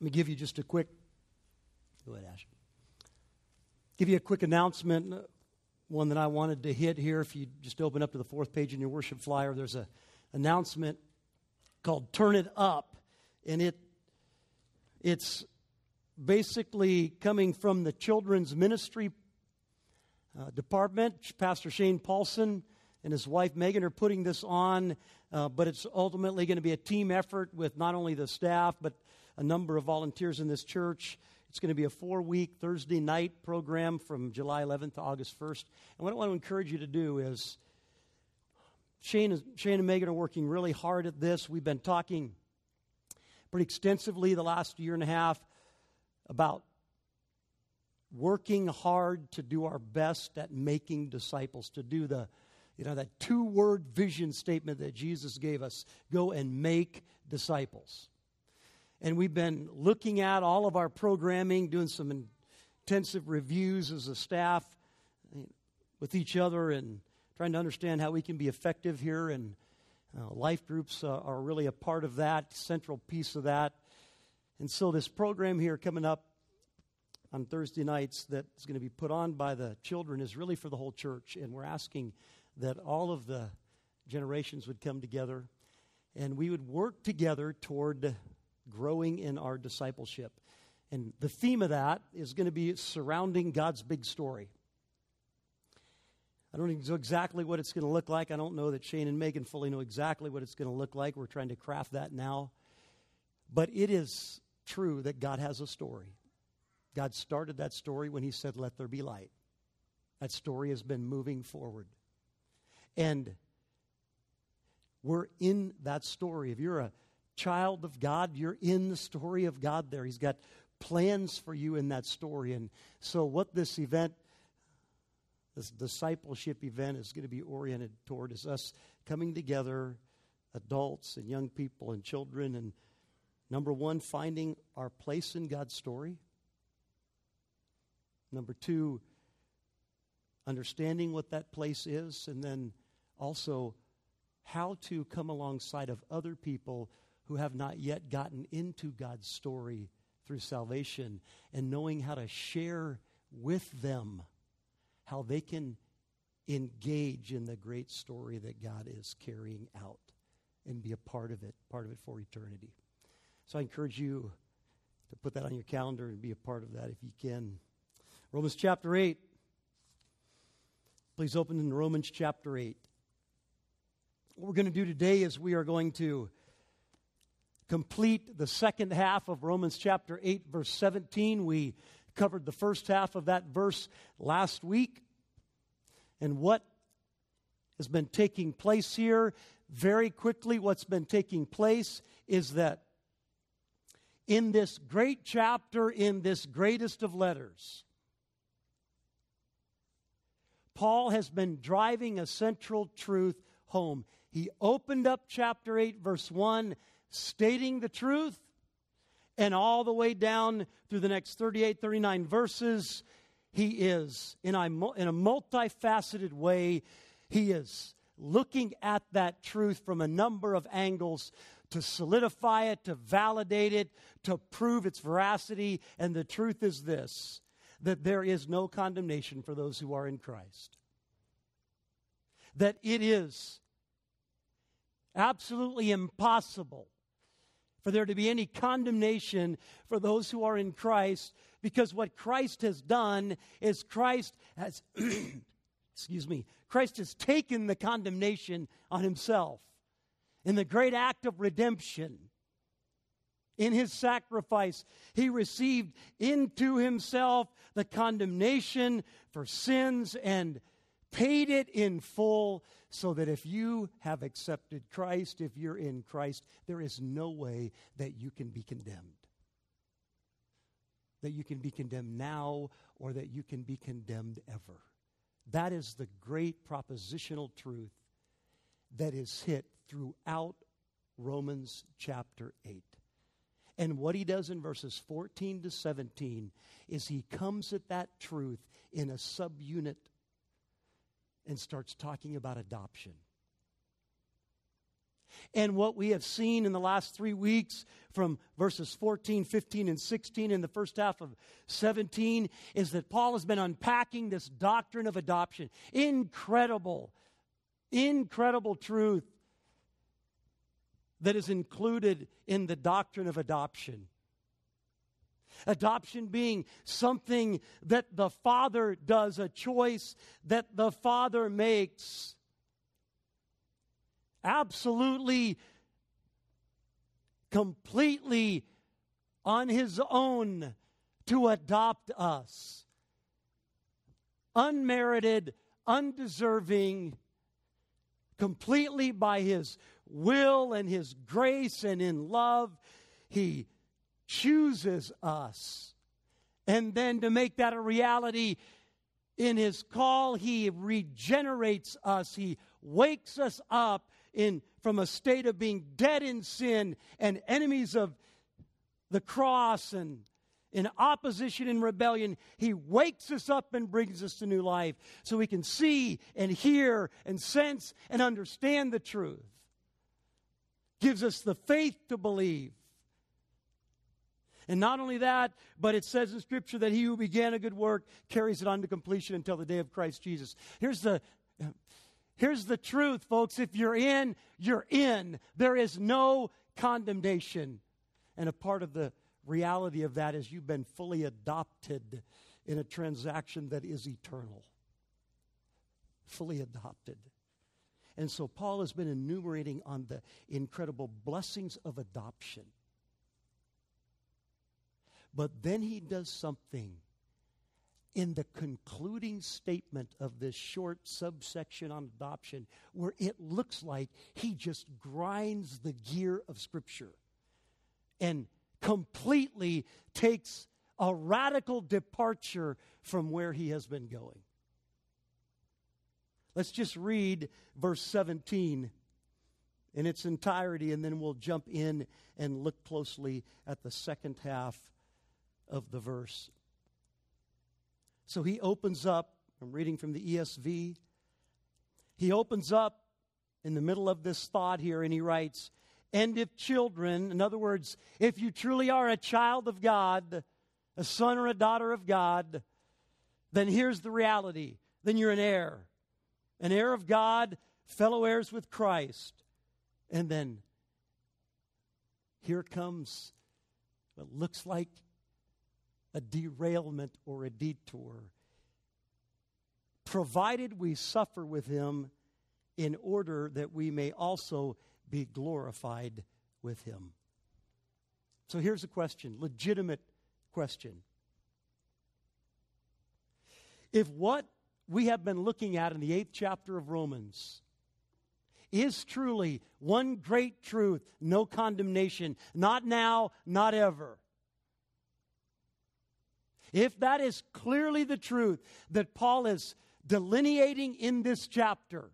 Let me give you just a quick, go ahead, Ash. Give you a quick announcement, one that I wanted to hit here. If you just open up to the fourth page in your worship flyer, there's an announcement called Turn It Up. And it it's basically coming from the children's ministry uh, department. Pastor Shane Paulson and his wife Megan are putting this on, uh, but it's ultimately going to be a team effort with not only the staff, but a number of volunteers in this church. It's going to be a four week Thursday night program from July 11th to August 1st. And what I want to encourage you to do is Shane, Shane and Megan are working really hard at this. We've been talking pretty extensively the last year and a half about working hard to do our best at making disciples, to do the you know that two word vision statement that Jesus gave us go and make disciples and we've been looking at all of our programming, doing some intensive reviews as a staff with each other, and trying to understand how we can be effective here. And uh, life groups uh, are really a part of that, central piece of that. And so, this program here coming up on Thursday nights that is going to be put on by the children is really for the whole church. And we're asking that all of the generations would come together and we would work together toward growing in our discipleship. And the theme of that is going to be surrounding God's big story. I don't know exactly what it's going to look like. I don't know that Shane and Megan fully know exactly what it's going to look like. We're trying to craft that now. But it is true that God has a story. God started that story when He said, Let there be light. That story has been moving forward. And we're in that story. If you're a child of God, you're in the story of God there. He's got plans for you in that story. And so, what this event, this discipleship event, is going to be oriented toward is us coming together, adults and young people and children, and number one, finding our place in God's story. Number two, understanding what that place is, and then also how to come alongside of other people who have not yet gotten into God's story through salvation and knowing how to share with them how they can engage in the great story that God is carrying out and be a part of it, part of it for eternity. So I encourage you to put that on your calendar and be a part of that if you can. Romans chapter 8. Please open in Romans chapter 8. What we're going to do today is we are going to complete the second half of Romans chapter 8, verse 17. We covered the first half of that verse last week. And what has been taking place here, very quickly, what's been taking place is that in this great chapter, in this greatest of letters, Paul has been driving a central truth home. He opened up chapter 8, verse 1, stating the truth, and all the way down through the next 38, 39 verses, he is, in a, in a multifaceted way, he is looking at that truth from a number of angles to solidify it, to validate it, to prove its veracity. And the truth is this that there is no condemnation for those who are in Christ. That it is absolutely impossible for there to be any condemnation for those who are in Christ, because what Christ has done is Christ has, excuse me, Christ has taken the condemnation on himself in the great act of redemption. In his sacrifice, he received into himself the condemnation for sins and paid it in full so that if you have accepted Christ, if you're in Christ, there is no way that you can be condemned. That you can be condemned now or that you can be condemned ever. That is the great propositional truth that is hit throughout Romans chapter 8. And what he does in verses 14 to 17 is he comes at that truth in a subunit and starts talking about adoption. And what we have seen in the last three weeks from verses 14, 15, and 16 in the first half of 17 is that Paul has been unpacking this doctrine of adoption. Incredible, incredible truth that is included in the doctrine of adoption. Adoption being something that the Father does, a choice that the Father makes. Absolutely, completely on His own to adopt us. Unmerited, undeserving, completely by His will and His grace and in love. He chooses us. And then to make that a reality, in His call, He regenerates us, He wakes us up in, from a state of being dead in sin and enemies of the cross and in opposition and rebellion, He wakes us up and brings us to new life so we can see and hear and sense and understand the truth. Gives us the faith to believe. And not only that, but it says in Scripture that he who began a good work carries it on to completion until the day of Christ Jesus. Here's the, here's the truth, folks. If you're in, you're in. There is no condemnation. And a part of the reality of that is you've been fully adopted in a transaction that is eternal. Fully adopted. And so Paul has been enumerating on the incredible blessings of adoption. But then he does something in the concluding statement of this short subsection on adoption where it looks like he just grinds the gear of Scripture and completely takes a radical departure from where he has been going. Let's just read verse 17 in its entirety, and then we'll jump in and look closely at the second half of the verse. So he opens up, I'm reading from the ESV. He opens up in the middle of this thought here and he writes, And if children, in other words, if you truly are a child of God, a son or a daughter of God, then here's the reality. Then you're an heir, an heir of God, fellow heirs with Christ. And then here comes what looks like a derailment or a detour, provided we suffer with him in order that we may also be glorified with him. So here's a question, legitimate question. If what we have been looking at in the eighth chapter of Romans is truly one great truth, no condemnation, not now, not ever, if that is clearly the truth that Paul is delineating in this chapter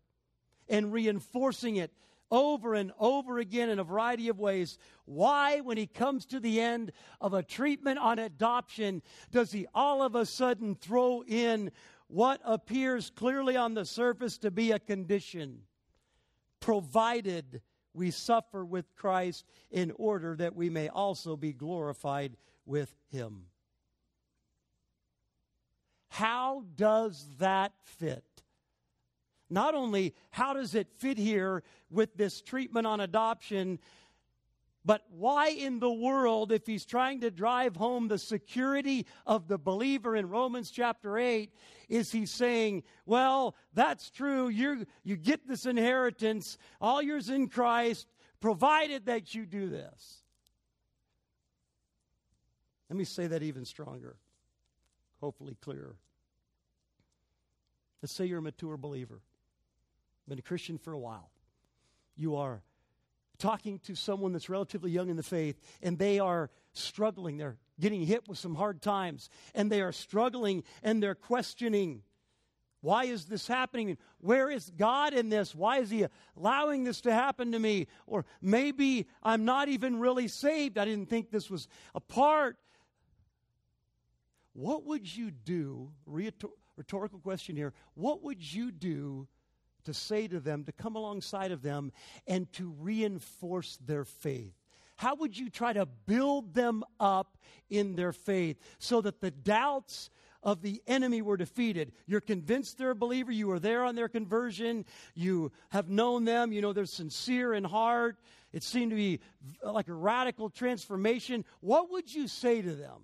and reinforcing it over and over again in a variety of ways, why, when he comes to the end of a treatment on adoption, does he all of a sudden throw in what appears clearly on the surface to be a condition? Provided we suffer with Christ in order that we may also be glorified with him. How does that fit? Not only how does it fit here with this treatment on adoption, but why in the world, if he's trying to drive home the security of the believer in Romans chapter 8, is he saying, well, that's true. you you get this inheritance, all yours in Christ, provided that you do this. Let me say that even stronger, hopefully clearer. Let's say you're a mature believer, been a Christian for a while. You are talking to someone that's relatively young in the faith, and they are struggling. They're getting hit with some hard times, and they are struggling and they're questioning. Why is this happening? Where is God in this? Why is He allowing this to happen to me? Or maybe I'm not even really saved. I didn't think this was a part. What would you do? rhetorical question here. What would you do to say to them, to come alongside of them, and to reinforce their faith? How would you try to build them up in their faith so that the doubts of the enemy were defeated? You're convinced they're a believer. You were there on their conversion. You have known them. You know they're sincere in heart. It seemed to be like a radical transformation. What would you say to them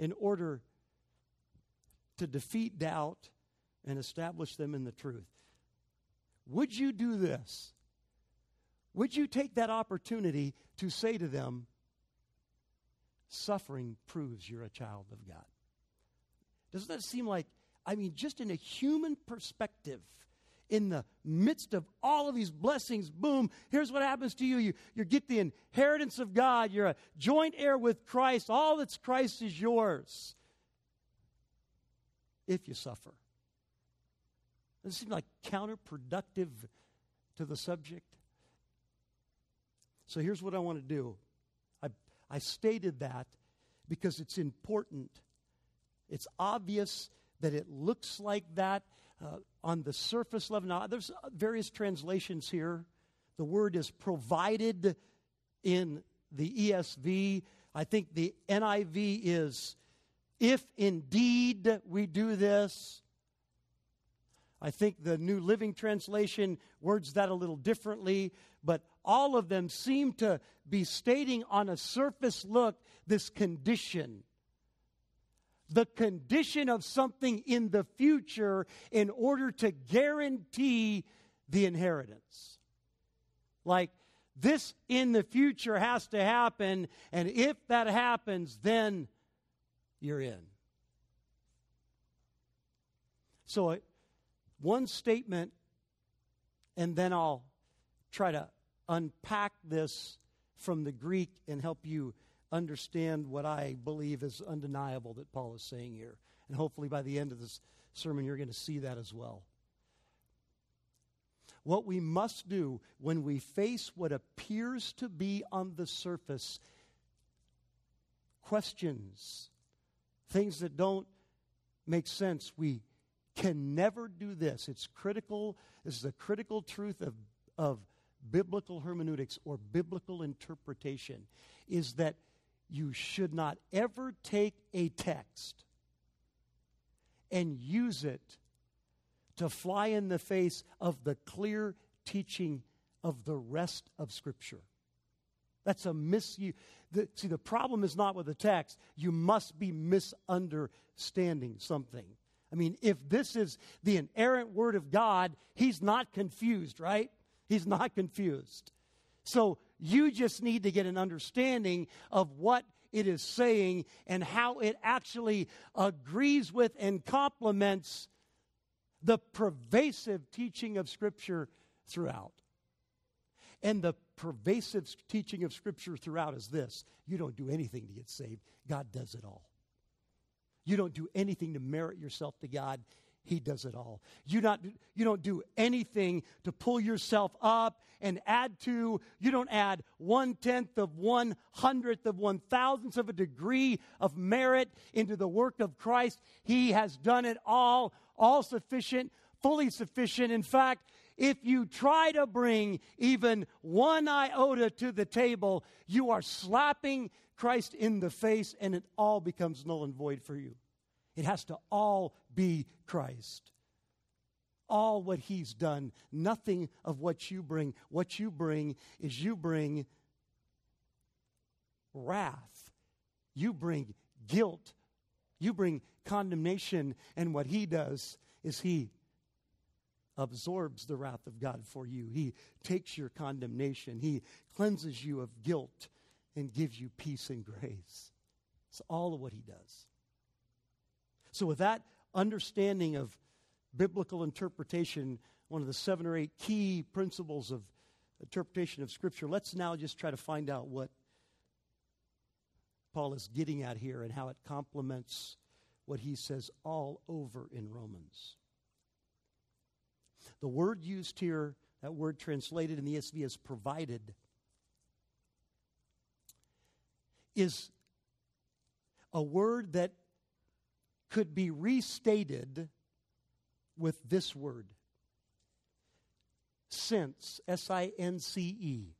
in order to defeat doubt and establish them in the truth? Would you do this? Would you take that opportunity to say to them, suffering proves you're a child of God? Doesn't that seem like, I mean, just in a human perspective, in the midst of all of these blessings, boom, here's what happens to you. You, you get the inheritance of God. You're a joint heir with Christ. All that's Christ is yours if you suffer. Does it seem like counterproductive to the subject? So here's what I want to do. I, I stated that because it's important. It's obvious that it looks like that uh, on the surface level. Now, there's various translations here. The word is provided in the ESV. I think the NIV is if indeed we do this. I think the New Living Translation words that a little differently, but all of them seem to be stating on a surface look this condition the condition of something in the future in order to guarantee the inheritance. Like, this in the future has to happen, and if that happens, then you're in. So, one statement, and then I'll try to unpack this from the Greek and help you understand what I believe is undeniable that Paul is saying here. And hopefully by the end of this sermon, you're going to see that as well. What we must do when we face what appears to be on the surface questions, things that don't make sense, we can never do this. It's critical. This is a critical truth of, of biblical hermeneutics or biblical interpretation is that you should not ever take a text and use it to fly in the face of the clear teaching of the rest of Scripture. That's a misuse. see, the problem is not with the text. You must be misunderstanding something. I mean, if this is the inerrant Word of God, He's not confused, right? He's not confused. So you just need to get an understanding of what it is saying and how it actually agrees with and complements the pervasive teaching of Scripture throughout. And the pervasive teaching of Scripture throughout is this you don't do anything to get saved, God does it all. You don't do anything to merit yourself to God. He does it all. You, not, you don't do anything to pull yourself up and add to. You don't add one tenth of one hundredth of one thousandth of a degree of merit into the work of Christ. He has done it all, all sufficient, fully sufficient. In fact, if you try to bring even one iota to the table, you are slapping Christ in the face and it all becomes null and void for you. It has to all be Christ. All what He's done, nothing of what you bring. What you bring is you bring wrath, you bring guilt, you bring condemnation, and what He does is He absorbs the wrath of God for you. He takes your condemnation, He cleanses you of guilt and gives you peace and grace. It's all of what He does. So, with that understanding of biblical interpretation, one of the seven or eight key principles of interpretation of Scripture, let's now just try to find out what Paul is getting at here and how it complements what he says all over in Romans. The word used here, that word translated in the ESV as provided, is a word that could be restated with this word since, S I N C E.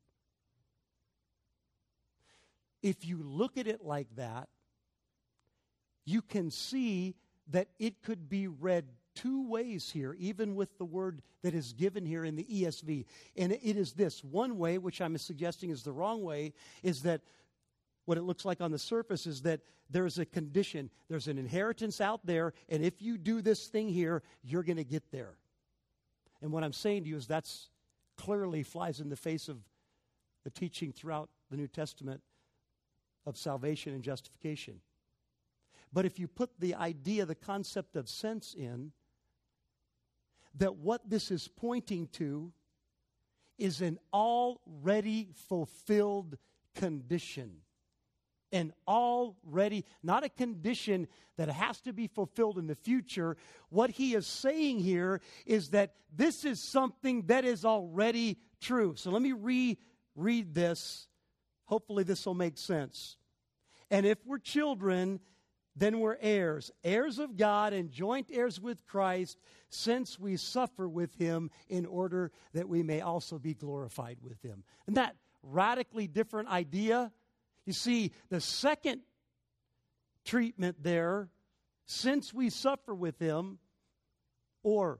If you look at it like that, you can see that it could be read two ways here, even with the word that is given here in the ESV. And it is this one way, which I'm suggesting is the wrong way, is that what it looks like on the surface is that there's a condition, there's an inheritance out there, and if you do this thing here, you're going to get there. And what I'm saying to you is that's clearly flies in the face of the teaching throughout the New Testament of salvation and justification. But if you put the idea, the concept of sense in, that what this is pointing to is an already fulfilled condition. An already, not a condition that has to be fulfilled in the future. What he is saying here is that this is something that is already true. So let me reread this. Hopefully, this will make sense. And if we're children, then we're heirs, heirs of God and joint heirs with Christ, since we suffer with him in order that we may also be glorified with him. And that radically different idea? You see, the second treatment there, since we suffer with him, or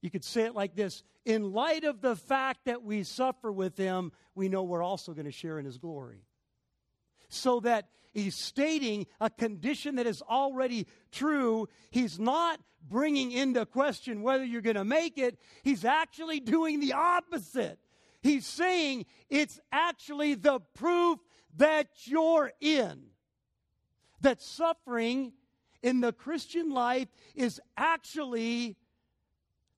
you could say it like this in light of the fact that we suffer with him, we know we're also going to share in his glory. So that He's stating a condition that is already true. He's not bringing into question whether you're going to make it. He's actually doing the opposite. He's saying it's actually the proof that you're in. That suffering in the Christian life is actually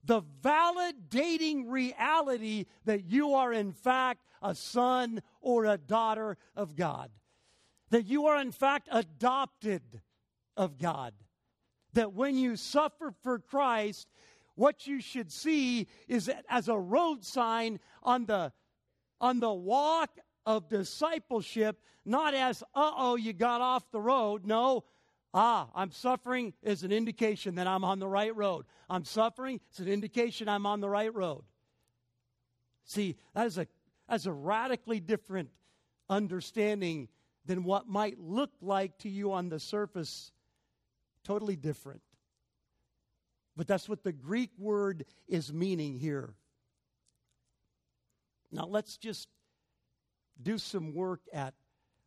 the validating reality that you are, in fact, a son or a daughter of God that you are in fact adopted of God. That when you suffer for Christ, what you should see is as a road sign on the on the walk of discipleship, not as, uh oh, you got off the road. No, ah, I'm suffering is an indication that I'm on the right road. I'm suffering, it's an indication I'm on the right road. See, that is a, that's a radically different understanding than what might look like to you on the surface. Totally different. But that's what the Greek word is meaning here. Now let's just do some work at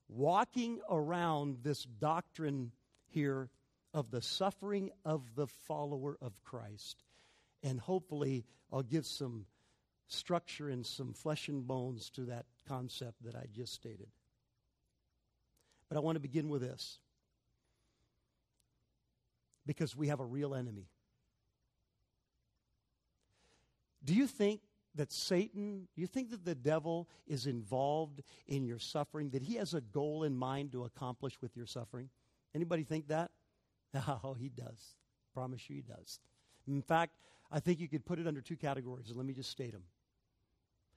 walking around this doctrine here of the suffering of the follower of Christ. And hopefully, I'll give some structure and some flesh and bones to that concept that I just stated. But I want to begin with this because we have a real enemy. Do you think that Satan, you think that the devil is involved in your suffering, that he has a goal in mind to accomplish with your suffering? Anybody think that? Oh, he does. Promise you he does. In fact, I think you could put it under two categories. Let me just state them.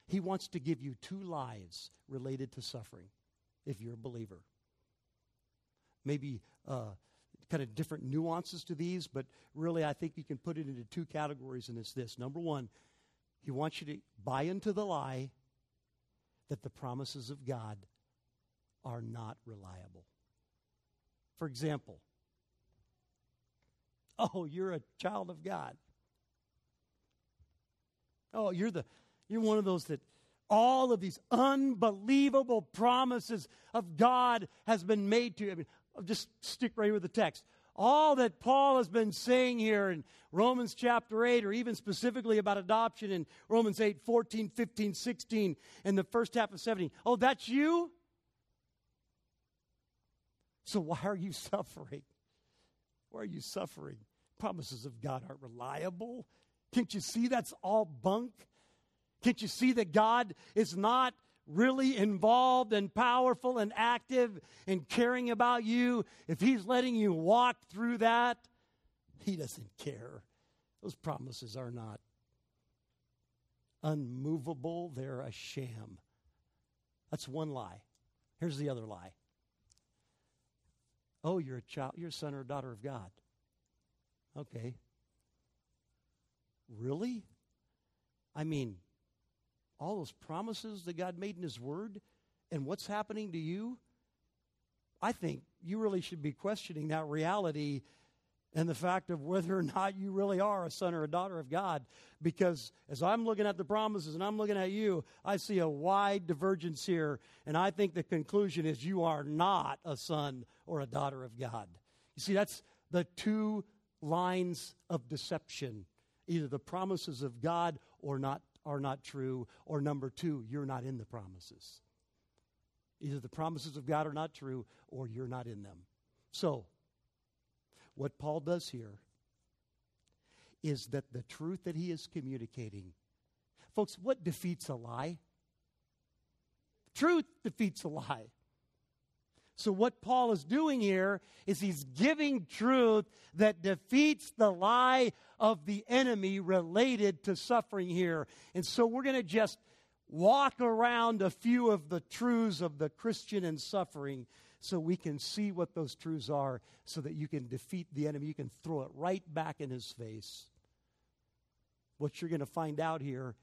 He wants to give you two lies related to suffering if you're a believer maybe uh, kind of different nuances to these, but really I think you can put it into two categories, and it's this. Number one, he wants you to buy into the lie that the promises of God are not reliable. For example, oh, you're a child of God. Oh, you're the you're one of those that all of these unbelievable promises of God has been made to you. I mean, just stick right with the text. All that Paul has been saying here in Romans chapter 8, or even specifically about adoption in Romans 8, 14, 15, 16, and the first half of 17. Oh, that's you? So why are you suffering? Why are you suffering? Promises of God aren't reliable. Can't you see that's all bunk? Can't you see that God is not really involved and powerful and active and caring about you, if He's letting you walk through that, He doesn't care. Those promises are not unmovable, they're a sham. That's one lie. Here's the other lie. Oh, you're a child, you're a son or daughter of God. Okay. Really? I mean, all those promises that God made in His Word and what's happening to you, I think you really should be questioning that reality and the fact of whether or not you really are a son or a daughter of God. Because as I'm looking at the promises and I'm looking at you, I see a wide divergence here. And I think the conclusion is you are not a son or a daughter of God. You see, that's the two lines of deception either the promises of God or not are not true, or number two, you're not in the promises. Either the promises of God are not true or you're not in them. So, what Paul does here is that the truth that he is communicating, folks, what defeats a lie? Truth defeats a lie. So, what Paul is doing here is he's giving truth that defeats the lie of the enemy related to suffering here. And so, we're going to just walk around a few of the truths of the Christian and suffering so we can see what those truths are so that you can defeat the enemy. You can throw it right back in his face. What you're going to find out here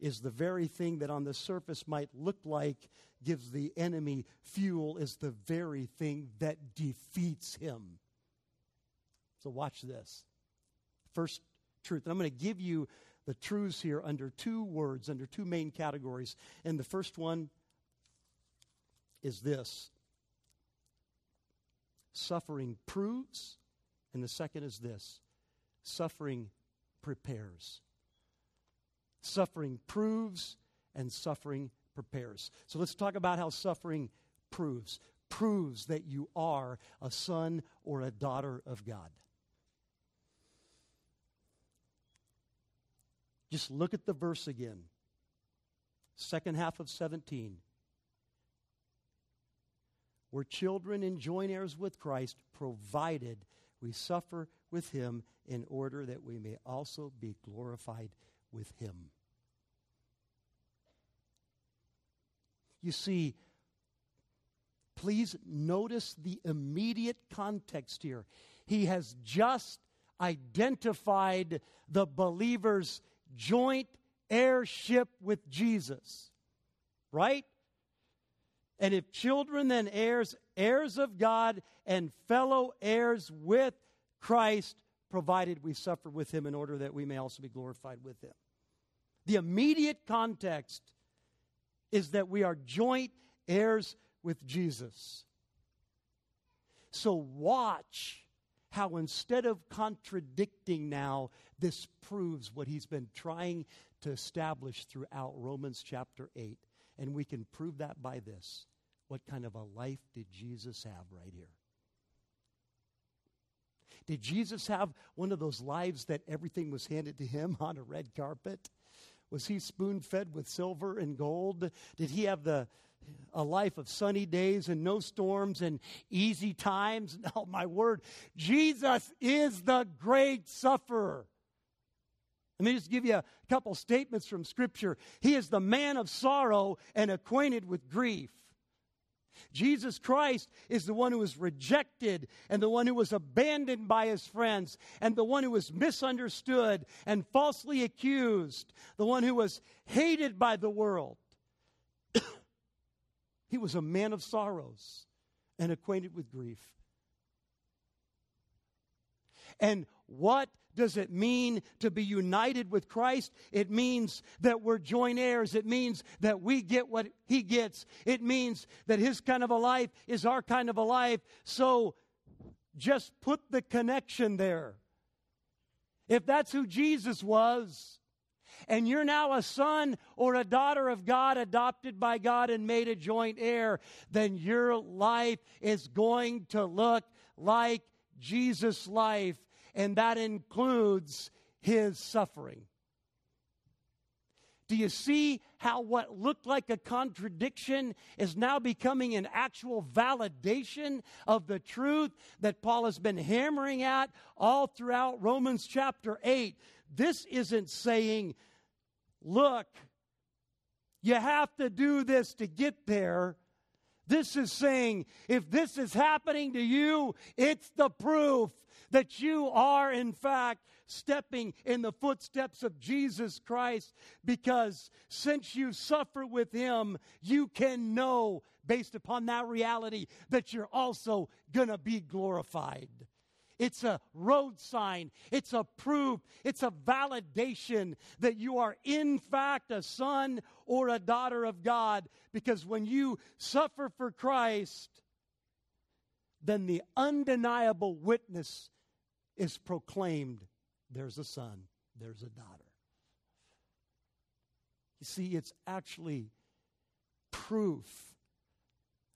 is the very thing that on the surface might look like gives the enemy fuel, is the very thing that defeats him. So, watch this. First truth. And I'm going to give you the truths here under two words, under two main categories. And the first one is this suffering proves, and the second is this suffering prepares. Suffering proves, and suffering prepares. So let's talk about how suffering proves. Proves that you are a son or a daughter of God. Just look at the verse again. Second half of 17. We're children and joint heirs with Christ, provided we suffer with him in order that we may also be glorified with him. You see, please notice the immediate context here. He has just identified the believer's joint heirship with Jesus, right? And if children, then heirs, heirs of God, and fellow heirs with Christ, provided we suffer with him in order that we may also be glorified with him. The immediate context is that we are joint heirs with Jesus. So watch how instead of contradicting now, this proves what he's been trying to establish throughout Romans chapter 8. And we can prove that by this. What kind of a life did Jesus have right here? Did Jesus have one of those lives that everything was handed to him on a red carpet? Was he spoon fed with silver and gold? Did he have the a life of sunny days and no storms and easy times? No, oh, my word. Jesus is the great sufferer. Let me just give you a couple statements from Scripture. He is the man of sorrow and acquainted with grief. Jesus Christ is the one who was rejected and the one who was abandoned by his friends and the one who was misunderstood and falsely accused, the one who was hated by the world. he was a man of sorrows and acquainted with grief. And what does it mean to be united with Christ? It means that we're joint heirs. It means that we get what He gets. It means that His kind of a life is our kind of a life. So just put the connection there. If that's who Jesus was, and you're now a son or a daughter of God, adopted by God and made a joint heir, then your life is going to look like Jesus' life and that includes his suffering. Do you see how what looked like a contradiction is now becoming an actual validation of the truth that Paul has been hammering at all throughout Romans chapter 8? This isn't saying, look, you have to do this to get there. This is saying if this is happening to you, it's the proof that you are, in fact, stepping in the footsteps of Jesus Christ because since you suffer with Him, you can know, based upon that reality, that you're also going to be glorified. It's a road sign. It's a proof. It's a validation that you are, in fact, a son or a daughter of God. Because when you suffer for Christ, then the undeniable witness is proclaimed there's a son, there's a daughter. You see, it's actually proof,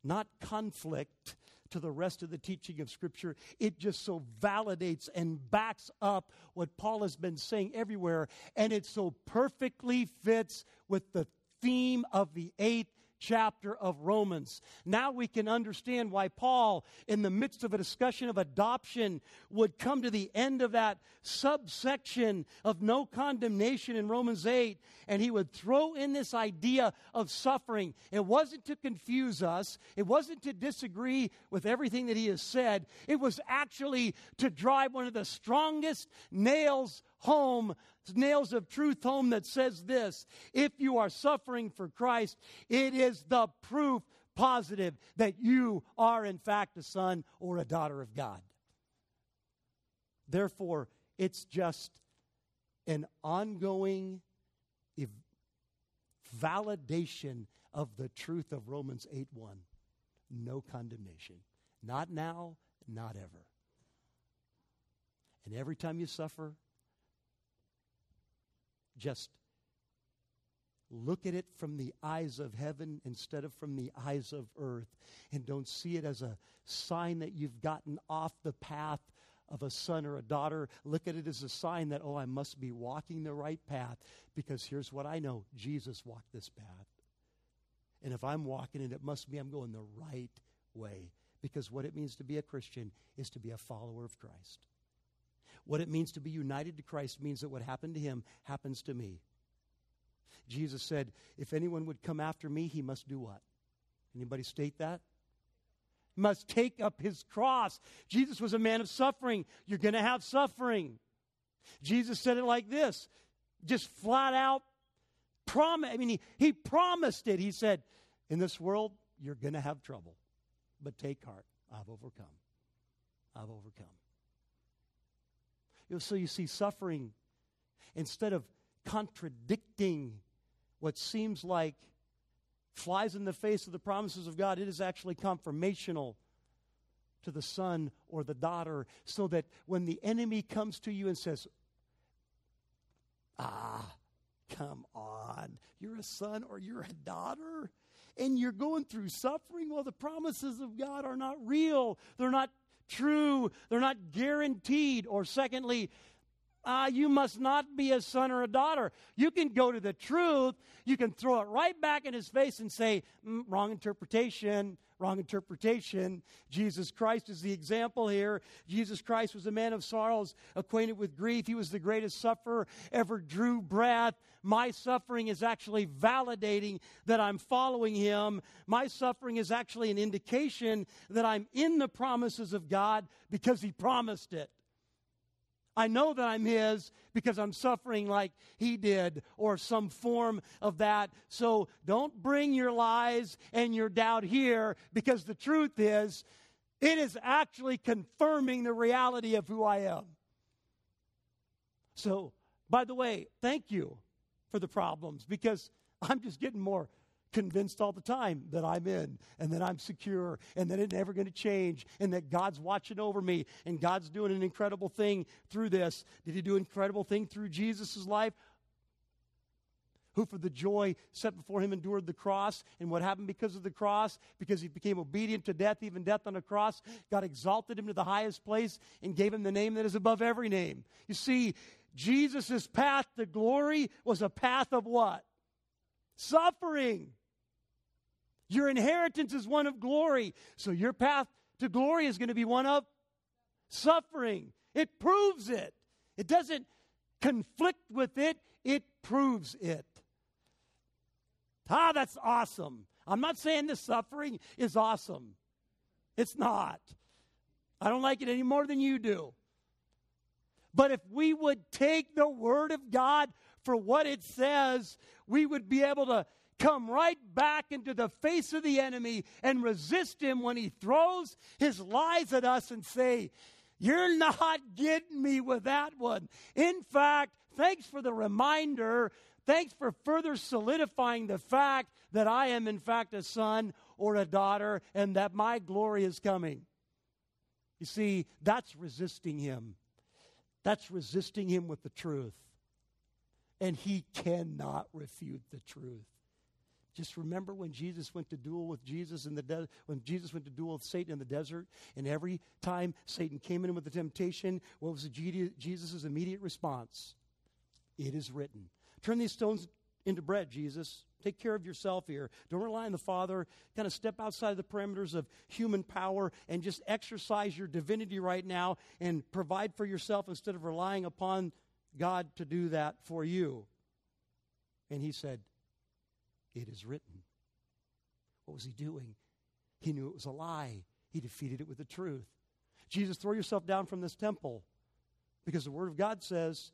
not conflict to the rest of the teaching of Scripture. It just so validates and backs up what Paul has been saying everywhere, and it so perfectly fits with the theme of the eighth chapter of Romans. Now we can understand why Paul, in the midst of a discussion of adoption, would come to the end of that subsection of no condemnation in Romans 8, and he would throw in this idea of suffering. It wasn't to confuse us, it wasn't to disagree with everything that he has said, it was actually to drive one of the strongest nails home nails of truth home that says this if you are suffering for Christ, it is the proof positive that you are, in fact, a son or a daughter of God. Therefore, it's just an ongoing ev- validation of the truth of Romans 8 1. No condemnation. Not now, not ever. And every time you suffer, just look at it from the eyes of heaven instead of from the eyes of earth. And don't see it as a sign that you've gotten off the path of a son or a daughter. Look at it as a sign that, oh, I must be walking the right path because here's what I know Jesus walked this path. And if I'm walking it, it must be I'm going the right way because what it means to be a Christian is to be a follower of Christ. What it means to be united to Christ means that what happened to him happens to me. Jesus said, if anyone would come after me, he must do what? Anybody state that? Must take up his cross. Jesus was a man of suffering. You're going to have suffering. Jesus said it like this, just flat out promise. I mean, he, he promised it. He said, In this world, you're going to have trouble, but take heart. I've overcome. I've overcome. So you see, suffering, instead of contradicting what seems like flies in the face of the promises of God, it is actually confirmational to the son or the daughter, so that when the enemy comes to you and says, Ah, come on, you're a son or you're a daughter, and you're going through suffering, well, the promises of God are not real. They're not true, they're not guaranteed. Or secondly, uh, you must not be a son or a daughter. You can go to the truth, you can throw it right back in his face and say, mm, wrong interpretation, wrong interpretation. Jesus Christ is the example here. Jesus Christ was a man of sorrows, acquainted with grief. He was the greatest sufferer, ever drew breath. My suffering is actually validating that I'm following him. My suffering is actually an indication that I'm in the promises of God because he promised it. I know that I'm His because I'm suffering like He did or some form of that. So don't bring your lies and your doubt here because the truth is, it is actually confirming the reality of who I am. So, by the way, thank you for the problems because I'm just getting more convinced all the time that I'm in and that I'm secure and that it's never going to change and that God's watching over me and God's doing an incredible thing through this. Did he do an incredible thing through Jesus' life? Who, for the joy set before him, endured the cross. And what happened because of the cross? Because he became obedient to death, even death on a cross. God exalted him to the highest place and gave him the name that is above every name. You see, Jesus' path to glory was a path of what? Suffering. Your inheritance is one of glory. So your path to glory is going to be one of suffering. It proves it. It doesn't conflict with it, it proves it. Ah, that's awesome. I'm not saying the suffering is awesome. It's not. I don't like it any more than you do. But if we would take the Word of God for what it says, we would be able to come right back into the face of the enemy and resist him when he throws his lies at us and say, You're not getting me with that one. In fact, thanks for the reminder. Thanks for further solidifying the fact that I am, in fact, a son or a daughter and that my glory is coming. You see, that's resisting him. That's resisting him with the truth. And he cannot refute the truth. Just remember when Jesus went to duel with Jesus in the de- when Jesus went to duel with Satan in the desert, and every time Satan came in with the temptation, what was Jesus' immediate response? It is written. Turn these stones into bread, Jesus. Take care of yourself here. Don't rely on the Father. Kind of step outside the parameters of human power and just exercise your divinity right now and provide for yourself instead of relying upon God to do that for you. And he said, It is written. What was he doing? He knew it was a lie. He defeated it with the truth. Jesus, throw yourself down from this temple because the Word of God says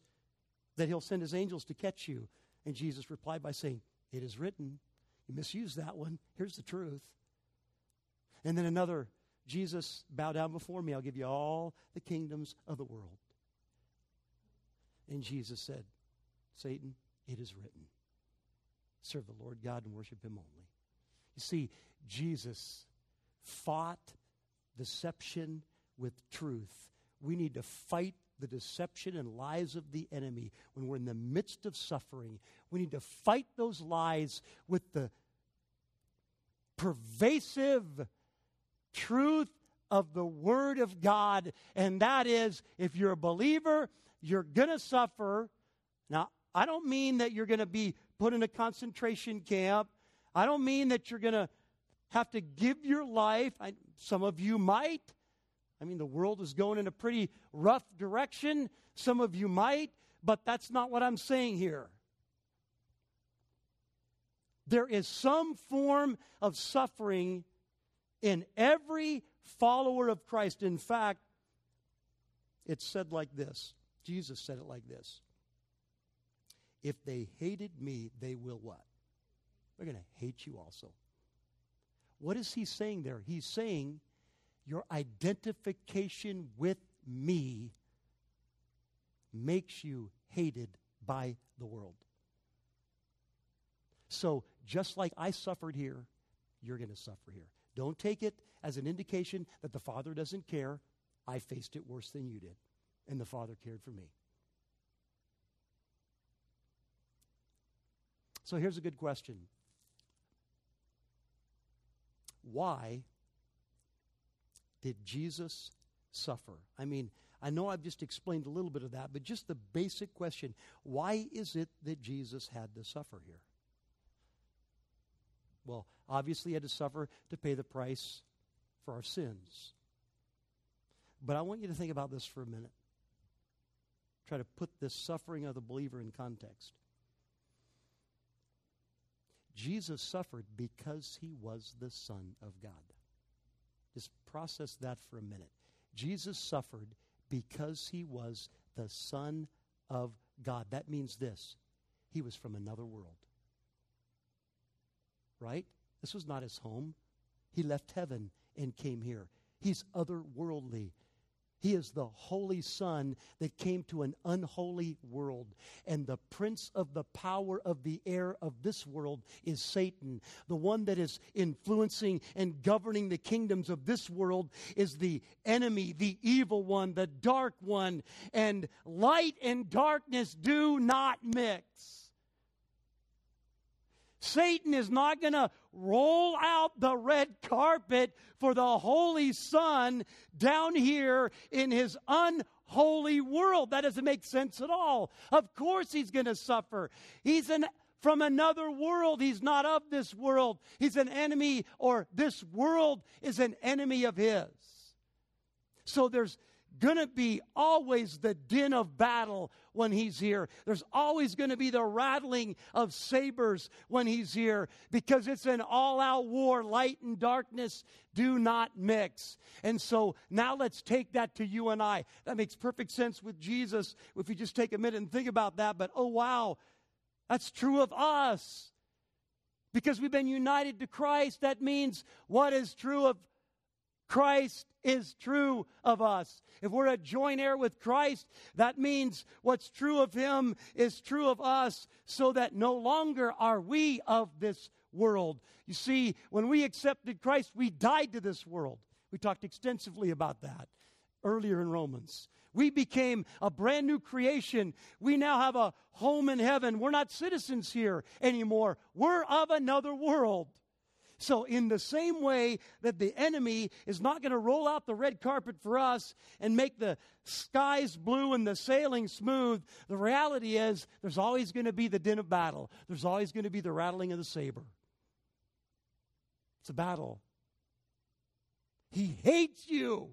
that He'll send His angels to catch you. And Jesus replied by saying, It is written. You misuse that one. Here's the truth. And then another, Jesus, bow down before me. I'll give you all the kingdoms of the world. And Jesus said, Satan, it is written. Serve the Lord God and worship him only. You see, Jesus fought deception with truth. We need to fight the deception and lies of the enemy when we're in the midst of suffering. We need to fight those lies with the pervasive truth of the Word of God. And that is, if you're a believer, you're going to suffer. Now, I don't mean that you're going to be put in a concentration camp. I don't mean that you're going to have to give your life. I, some of you might. I mean, the world is going in a pretty rough direction. Some of you might, but that's not what I'm saying here. There is some form of suffering in every follower of Christ. In fact, it's said like this Jesus said it like this If they hated me, they will what? They're going to hate you also. What is he saying there? He's saying your identification with me makes you hated by the world. So, just like I suffered here, you're going to suffer here. Don't take it as an indication that the Father doesn't care. I faced it worse than you did, and the Father cared for me. So, here's a good question Why did Jesus suffer? I mean, I know I've just explained a little bit of that, but just the basic question why is it that Jesus had to suffer here? Well, obviously, he had to suffer to pay the price for our sins. But I want you to think about this for a minute. Try to put this suffering of the believer in context. Jesus suffered because he was the Son of God. Just process that for a minute. Jesus suffered because he was the Son of God. That means this he was from another world. Right? This was not his home. He left heaven and came here. He's otherworldly. He is the Holy Son that came to an unholy world. And the prince of the power of the air of this world is Satan. The one that is influencing and governing the kingdoms of this world is the enemy, the evil one, the dark one. And light and darkness do not mix. Satan is not going to roll out the red carpet for the Holy Son down here in his unholy world. That doesn't make sense at all. Of course, he's going to suffer. He's an from another world. He's not of this world. He's an enemy, or this world is an enemy of his. So there's going to be always the din of battle when he's here. There's always going to be the rattling of sabers when he's here because it's an all out war. Light and darkness do not mix. And so now let's take that to you and I. That makes perfect sense with Jesus if you just take a minute and think about that. But oh, wow, that's true of us. Because we've been united to Christ, that means what is true of Christ is true of us. If we're a joint heir with Christ, that means what's true of Him is true of us, so that no longer are we of this world. You see, when we accepted Christ, we died to this world. We talked extensively about that earlier in Romans. We became a brand new creation. We now have a home in heaven. We're not citizens here anymore, we're of another world. So, in the same way that the enemy is not going to roll out the red carpet for us and make the skies blue and the sailing smooth, the reality is there's always going to be the din of battle. There's always going to be the rattling of the saber. It's a battle. He hates you.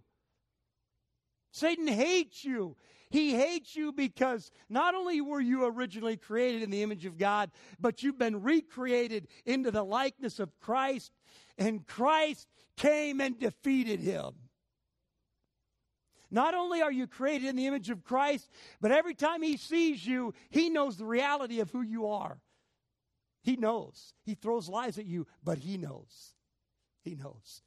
Satan hates you. He hates you because not only were you originally created in the image of God, but you've been recreated into the likeness of Christ, and Christ came and defeated him. Not only are you created in the image of Christ, but every time he sees you, he knows the reality of who you are. He knows. He throws lies at you, but he knows. He knows.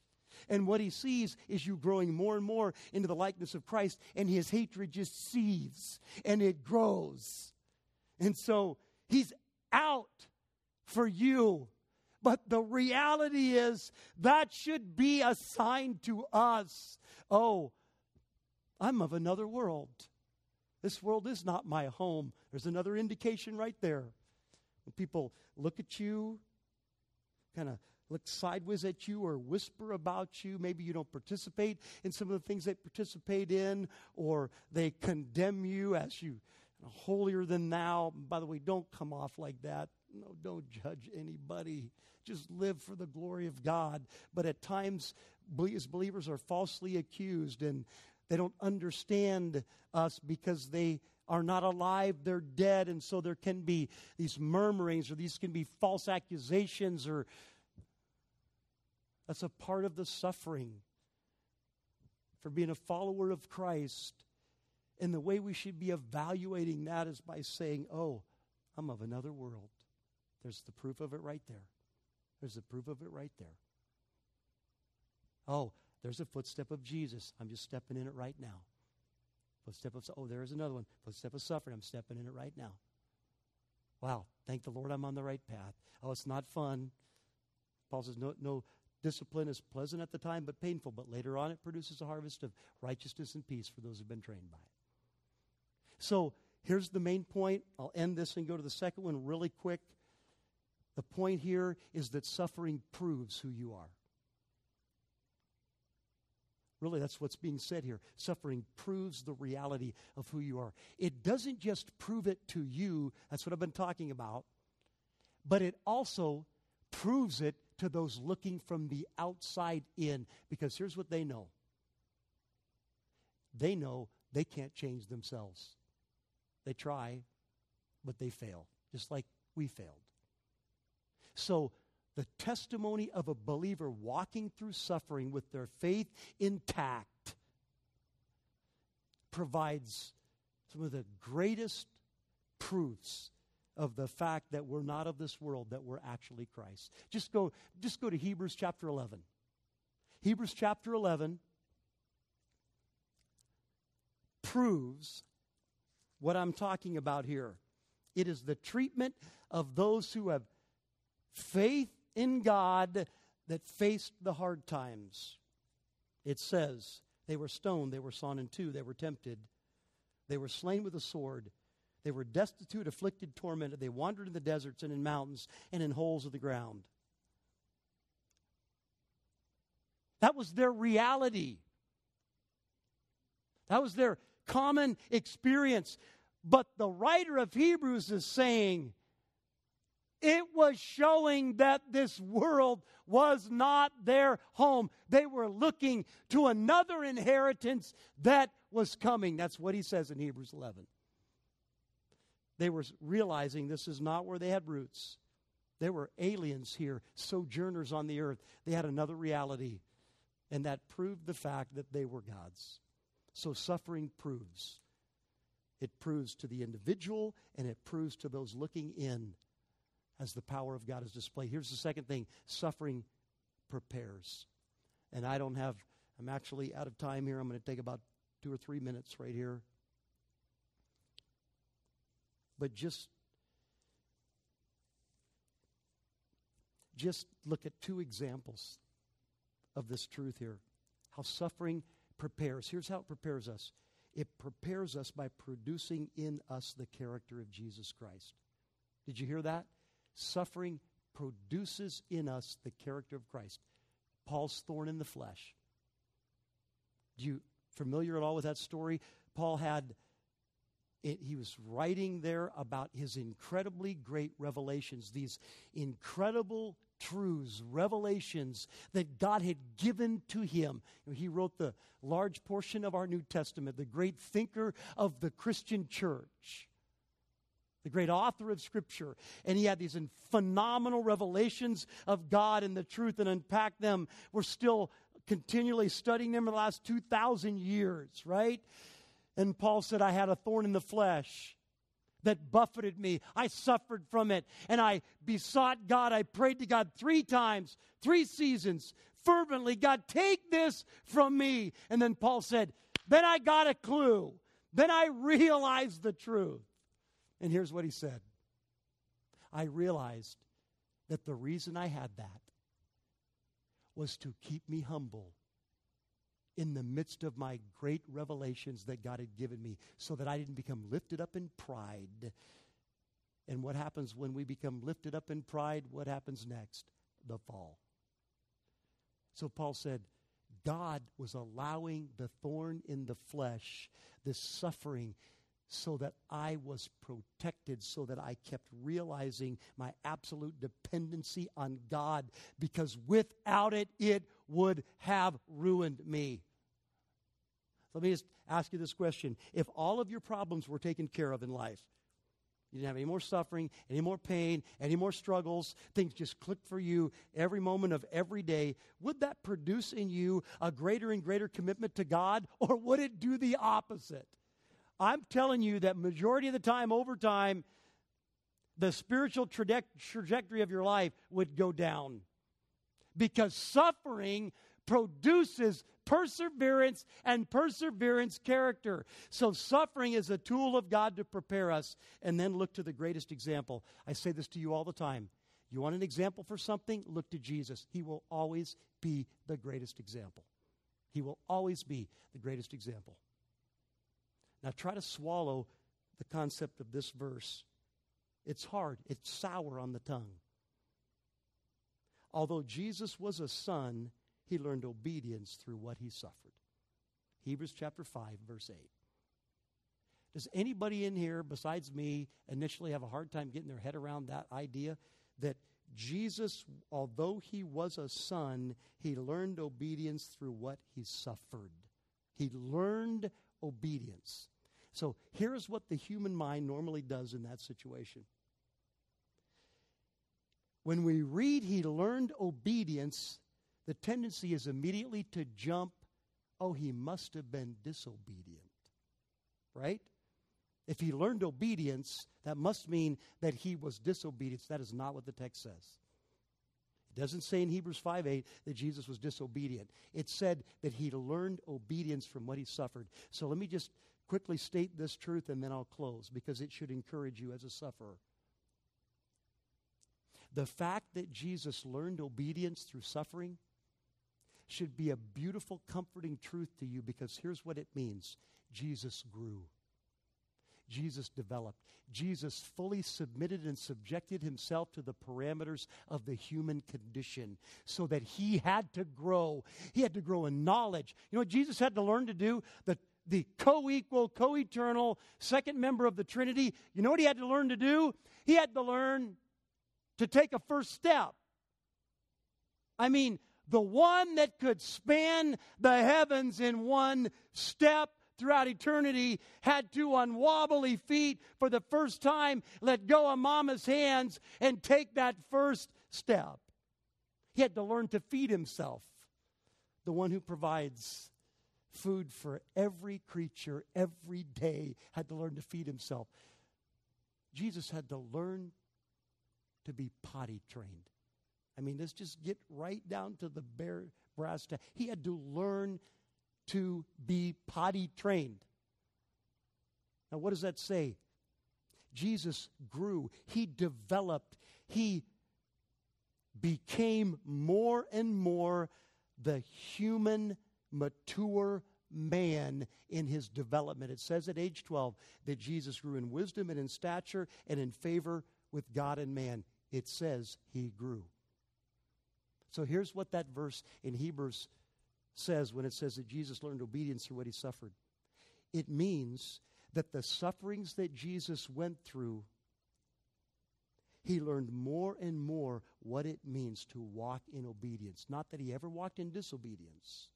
And what he sees is you growing more and more into the likeness of Christ, and his hatred just seethes and it grows. And so he's out for you. But the reality is that should be a sign to us. Oh, I'm of another world. This world is not my home. There's another indication right there. When people look at you, kind of look sideways at you or whisper about you. Maybe you don't participate in some of the things they participate in, or they condemn you as you holier than thou. By the way, don't come off like that. No, don't judge anybody. Just live for the glory of God. But at times, as believers are falsely accused and they don't understand us because they are not alive, they're dead. And so there can be these murmurings or these can be false accusations or that's a part of the suffering for being a follower of Christ. And the way we should be evaluating that is by saying, oh, I'm of another world. There's the proof of it right there. There's the proof of it right there. Oh, there's a footstep of Jesus. I'm just stepping in it right now. Footstep of, oh, there's another one. Footstep of suffering. I'm stepping in it right now. Wow, thank the Lord I'm on the right path. Oh, it's not fun. Paul says, no, no, Discipline is pleasant at the time, but painful. But later on, it produces a harvest of righteousness and peace for those who've been trained by it. So here's the main point. I'll end this and go to the second one really quick. The point here is that suffering proves who you are. Really, that's what's being said here. Suffering proves the reality of who you are. It doesn't just prove it to you, that's what I've been talking about, but it also proves it to those looking from the outside in. Because here's what they know they know they can't change themselves. They try, but they fail, just like we failed. So, the testimony of a believer walking through suffering with their faith intact provides some of the greatest proofs of the fact that we're not of this world, that we're actually Christ. Just go, just go to Hebrews chapter 11. Hebrews chapter 11 proves what I'm talking about here. It is the treatment of those who have faith in God that faced the hard times. It says, they were stoned, they were sawn in two, they were tempted, they were slain with a sword. They were destitute, afflicted, tormented. They wandered in the deserts and in mountains and in holes of the ground. That was their reality. That was their common experience. But the writer of Hebrews is saying, It was showing that this world was not their home. They were looking to another inheritance that was coming. That's what he says in Hebrews 11. They were realizing this is not where they had roots. They were aliens here, sojourners on the earth. They had another reality, and that proved the fact that they were God's. So suffering proves. It proves to the individual, and it proves to those looking in as the power of God is displayed. Here's the second thing suffering prepares. And I don't have, I'm actually out of time here. I'm going to take about two or three minutes right here. But just just look at two examples of this truth here. How suffering prepares. Here's how it prepares us it prepares us by producing in us the character of Jesus Christ. Did you hear that? Suffering produces in us the character of Christ. Paul's thorn in the flesh. Do you familiar at all with that story? Paul had it, he was writing there about his incredibly great revelations, these incredible truths, revelations that God had given to him. He wrote the large portion of our New Testament, the great thinker of the Christian church, the great author of Scripture. And he had these phenomenal revelations of God and the truth and unpacked them. We're still continually studying them in the last 2,000 years, right? And Paul said, I had a thorn in the flesh that buffeted me. I suffered from it. And I besought God. I prayed to God three times, three seasons, fervently God, take this from me. And then Paul said, Then I got a clue. Then I realized the truth. And here's what he said I realized that the reason I had that was to keep me humble in the midst of my great revelations that God had given me so that I didn't become lifted up in pride. And what happens when we become lifted up in pride? What happens next? The fall. So Paul said, God was allowing the thorn in the flesh, this suffering, so that I was protected, so that I kept realizing my absolute dependency on God, because without it, it would have ruined me. Let me just ask you this question. If all of your problems were taken care of in life, you didn't have any more suffering, any more pain, any more struggles, things just clicked for you every moment of every day, would that produce in you a greater and greater commitment to God, or would it do the opposite? I'm telling you that majority of the time, over time, the spiritual trajectory of your life would go down because suffering produces perseverance and perseverance character. So, suffering is a tool of God to prepare us. And then look to the greatest example. I say this to you all the time. You want an example for something? Look to Jesus. He will always be the greatest example. He will always be the greatest example. Now, try to swallow the concept of this verse. It's hard, it's sour on the tongue. Although Jesus was a son, he learned obedience through what he suffered. Hebrews chapter 5, verse 8. Does anybody in here besides me initially have a hard time getting their head around that idea that Jesus, although he was a son, he learned obedience through what he suffered? He learned obedience. So here's what the human mind normally does in that situation. When we read he learned obedience, the tendency is immediately to jump, oh, he must have been disobedient. Right? If he learned obedience, that must mean that he was disobedient. That is not what the text says. It doesn't say in Hebrews 5 8 that Jesus was disobedient. It said that he learned obedience from what he suffered. So let me just quickly state this truth and then I'll close because it should encourage you as a sufferer. The fact that Jesus learned obedience through suffering should be a beautiful, comforting truth to you because here's what it means Jesus grew. Jesus developed. Jesus fully submitted and subjected himself to the parameters of the human condition so that he had to grow. He had to grow in knowledge. You know what Jesus had to learn to do? The, the co equal, co eternal second member of the Trinity. You know what he had to learn to do? He had to learn to take a first step. I mean, the one that could span the heavens in one step throughout eternity had to, on wobbly feet, for the first time, let go of mama's hands and take that first step. He had to learn to feed himself, the one who provides food for every creature every day had to learn to feed himself. Jesus had to learn to be potty trained. I mean, let's just get right down to the bare brass tacks. He had to learn to be potty trained. Now, what does that say? Jesus grew, he developed, he became more and more the human, mature man in his development. It says at age 12 that Jesus grew in wisdom and in stature and in favor with God and man. It says he grew. So here's what that verse in Hebrews says when it says that Jesus learned obedience through what he suffered. It means that the sufferings that Jesus went through, he learned more and more what it means to walk in obedience. Not that he ever walked in disobedience,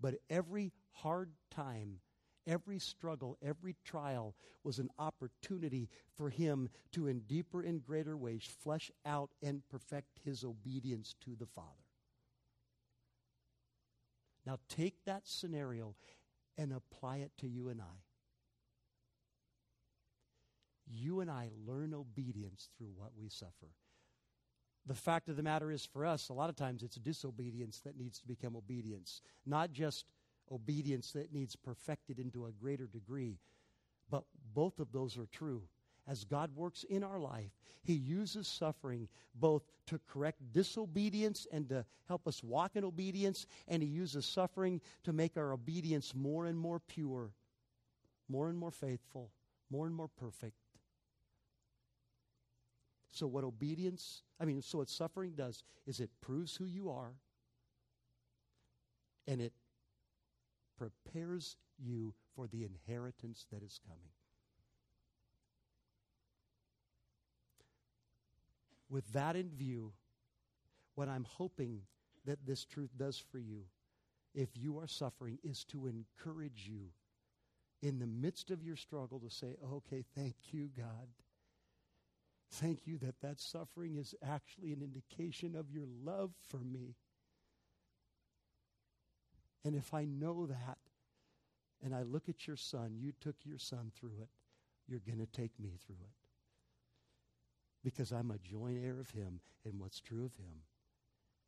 but every hard time Every struggle, every trial was an opportunity for him to, in deeper and greater ways, flesh out and perfect his obedience to the Father. Now, take that scenario and apply it to you and I. You and I learn obedience through what we suffer. The fact of the matter is, for us, a lot of times it's disobedience that needs to become obedience, not just obedience that needs perfected into a greater degree. But both of those are true. As God works in our life, He uses suffering both to correct disobedience and to help us walk in obedience, and He uses suffering to make our obedience more and more pure, more and more faithful, more and more perfect. So, what obedience, I mean, so what suffering does is it proves who you are and it prepares you for the inheritance that is coming. With that in view, what I'm hoping that this truth does for you, if you are suffering, is to encourage you in the midst of your struggle to say, okay, thank you, God. Thank you that that suffering is actually an indication of your love for me. And if I know that, and I look at your son, you took your son through it, you're going to take me through it. Because I'm a joint heir of him, and what's true of him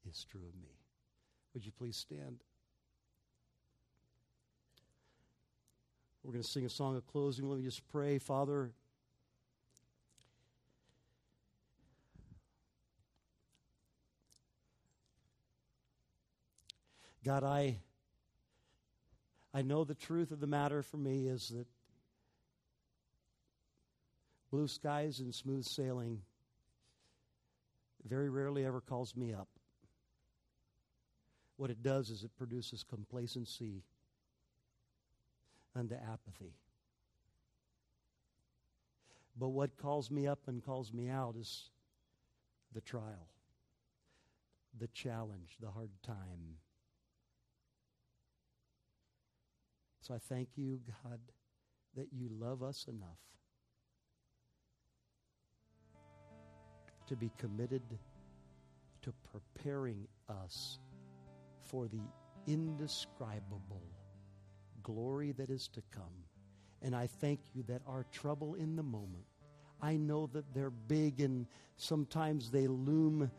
is true of me. Would you please stand? We're going to sing a song of closing. Let me just pray, Father. God, I I know the truth of the matter for me is that blue skies and smooth sailing very rarely ever calls me up. What it does is it produces complacency unto apathy. But what calls me up and calls me out is the trial, the challenge, the hard time. So I thank you, God, that you love us enough to be committed to preparing us for the indescribable glory that is to come. And I thank you that our trouble in the moment, I know that they're big and sometimes they loom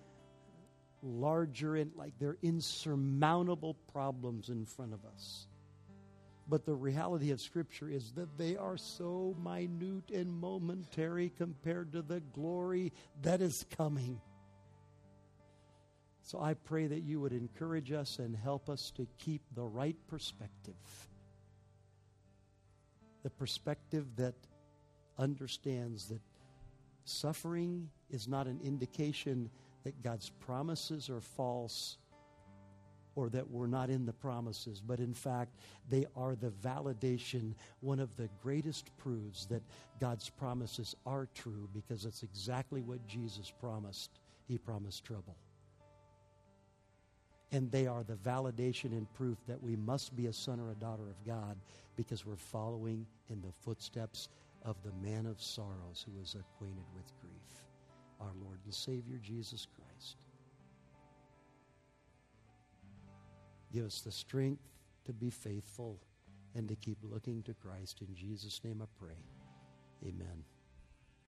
larger and like they're insurmountable problems in front of us. But the reality of Scripture is that they are so minute and momentary compared to the glory that is coming. So I pray that you would encourage us and help us to keep the right perspective. The perspective that understands that suffering is not an indication that God's promises are false or that we're not in the promises, but in fact, they are the validation, one of the greatest proofs that God's promises are true because it's exactly what Jesus promised. He promised trouble. And they are the validation and proof that we must be a son or a daughter of God because we're following in the footsteps of the man of sorrows who is acquainted with grief, our Lord and Savior Jesus Christ. Give us the strength to be faithful and to keep looking to Christ. In Jesus' name I pray. Amen.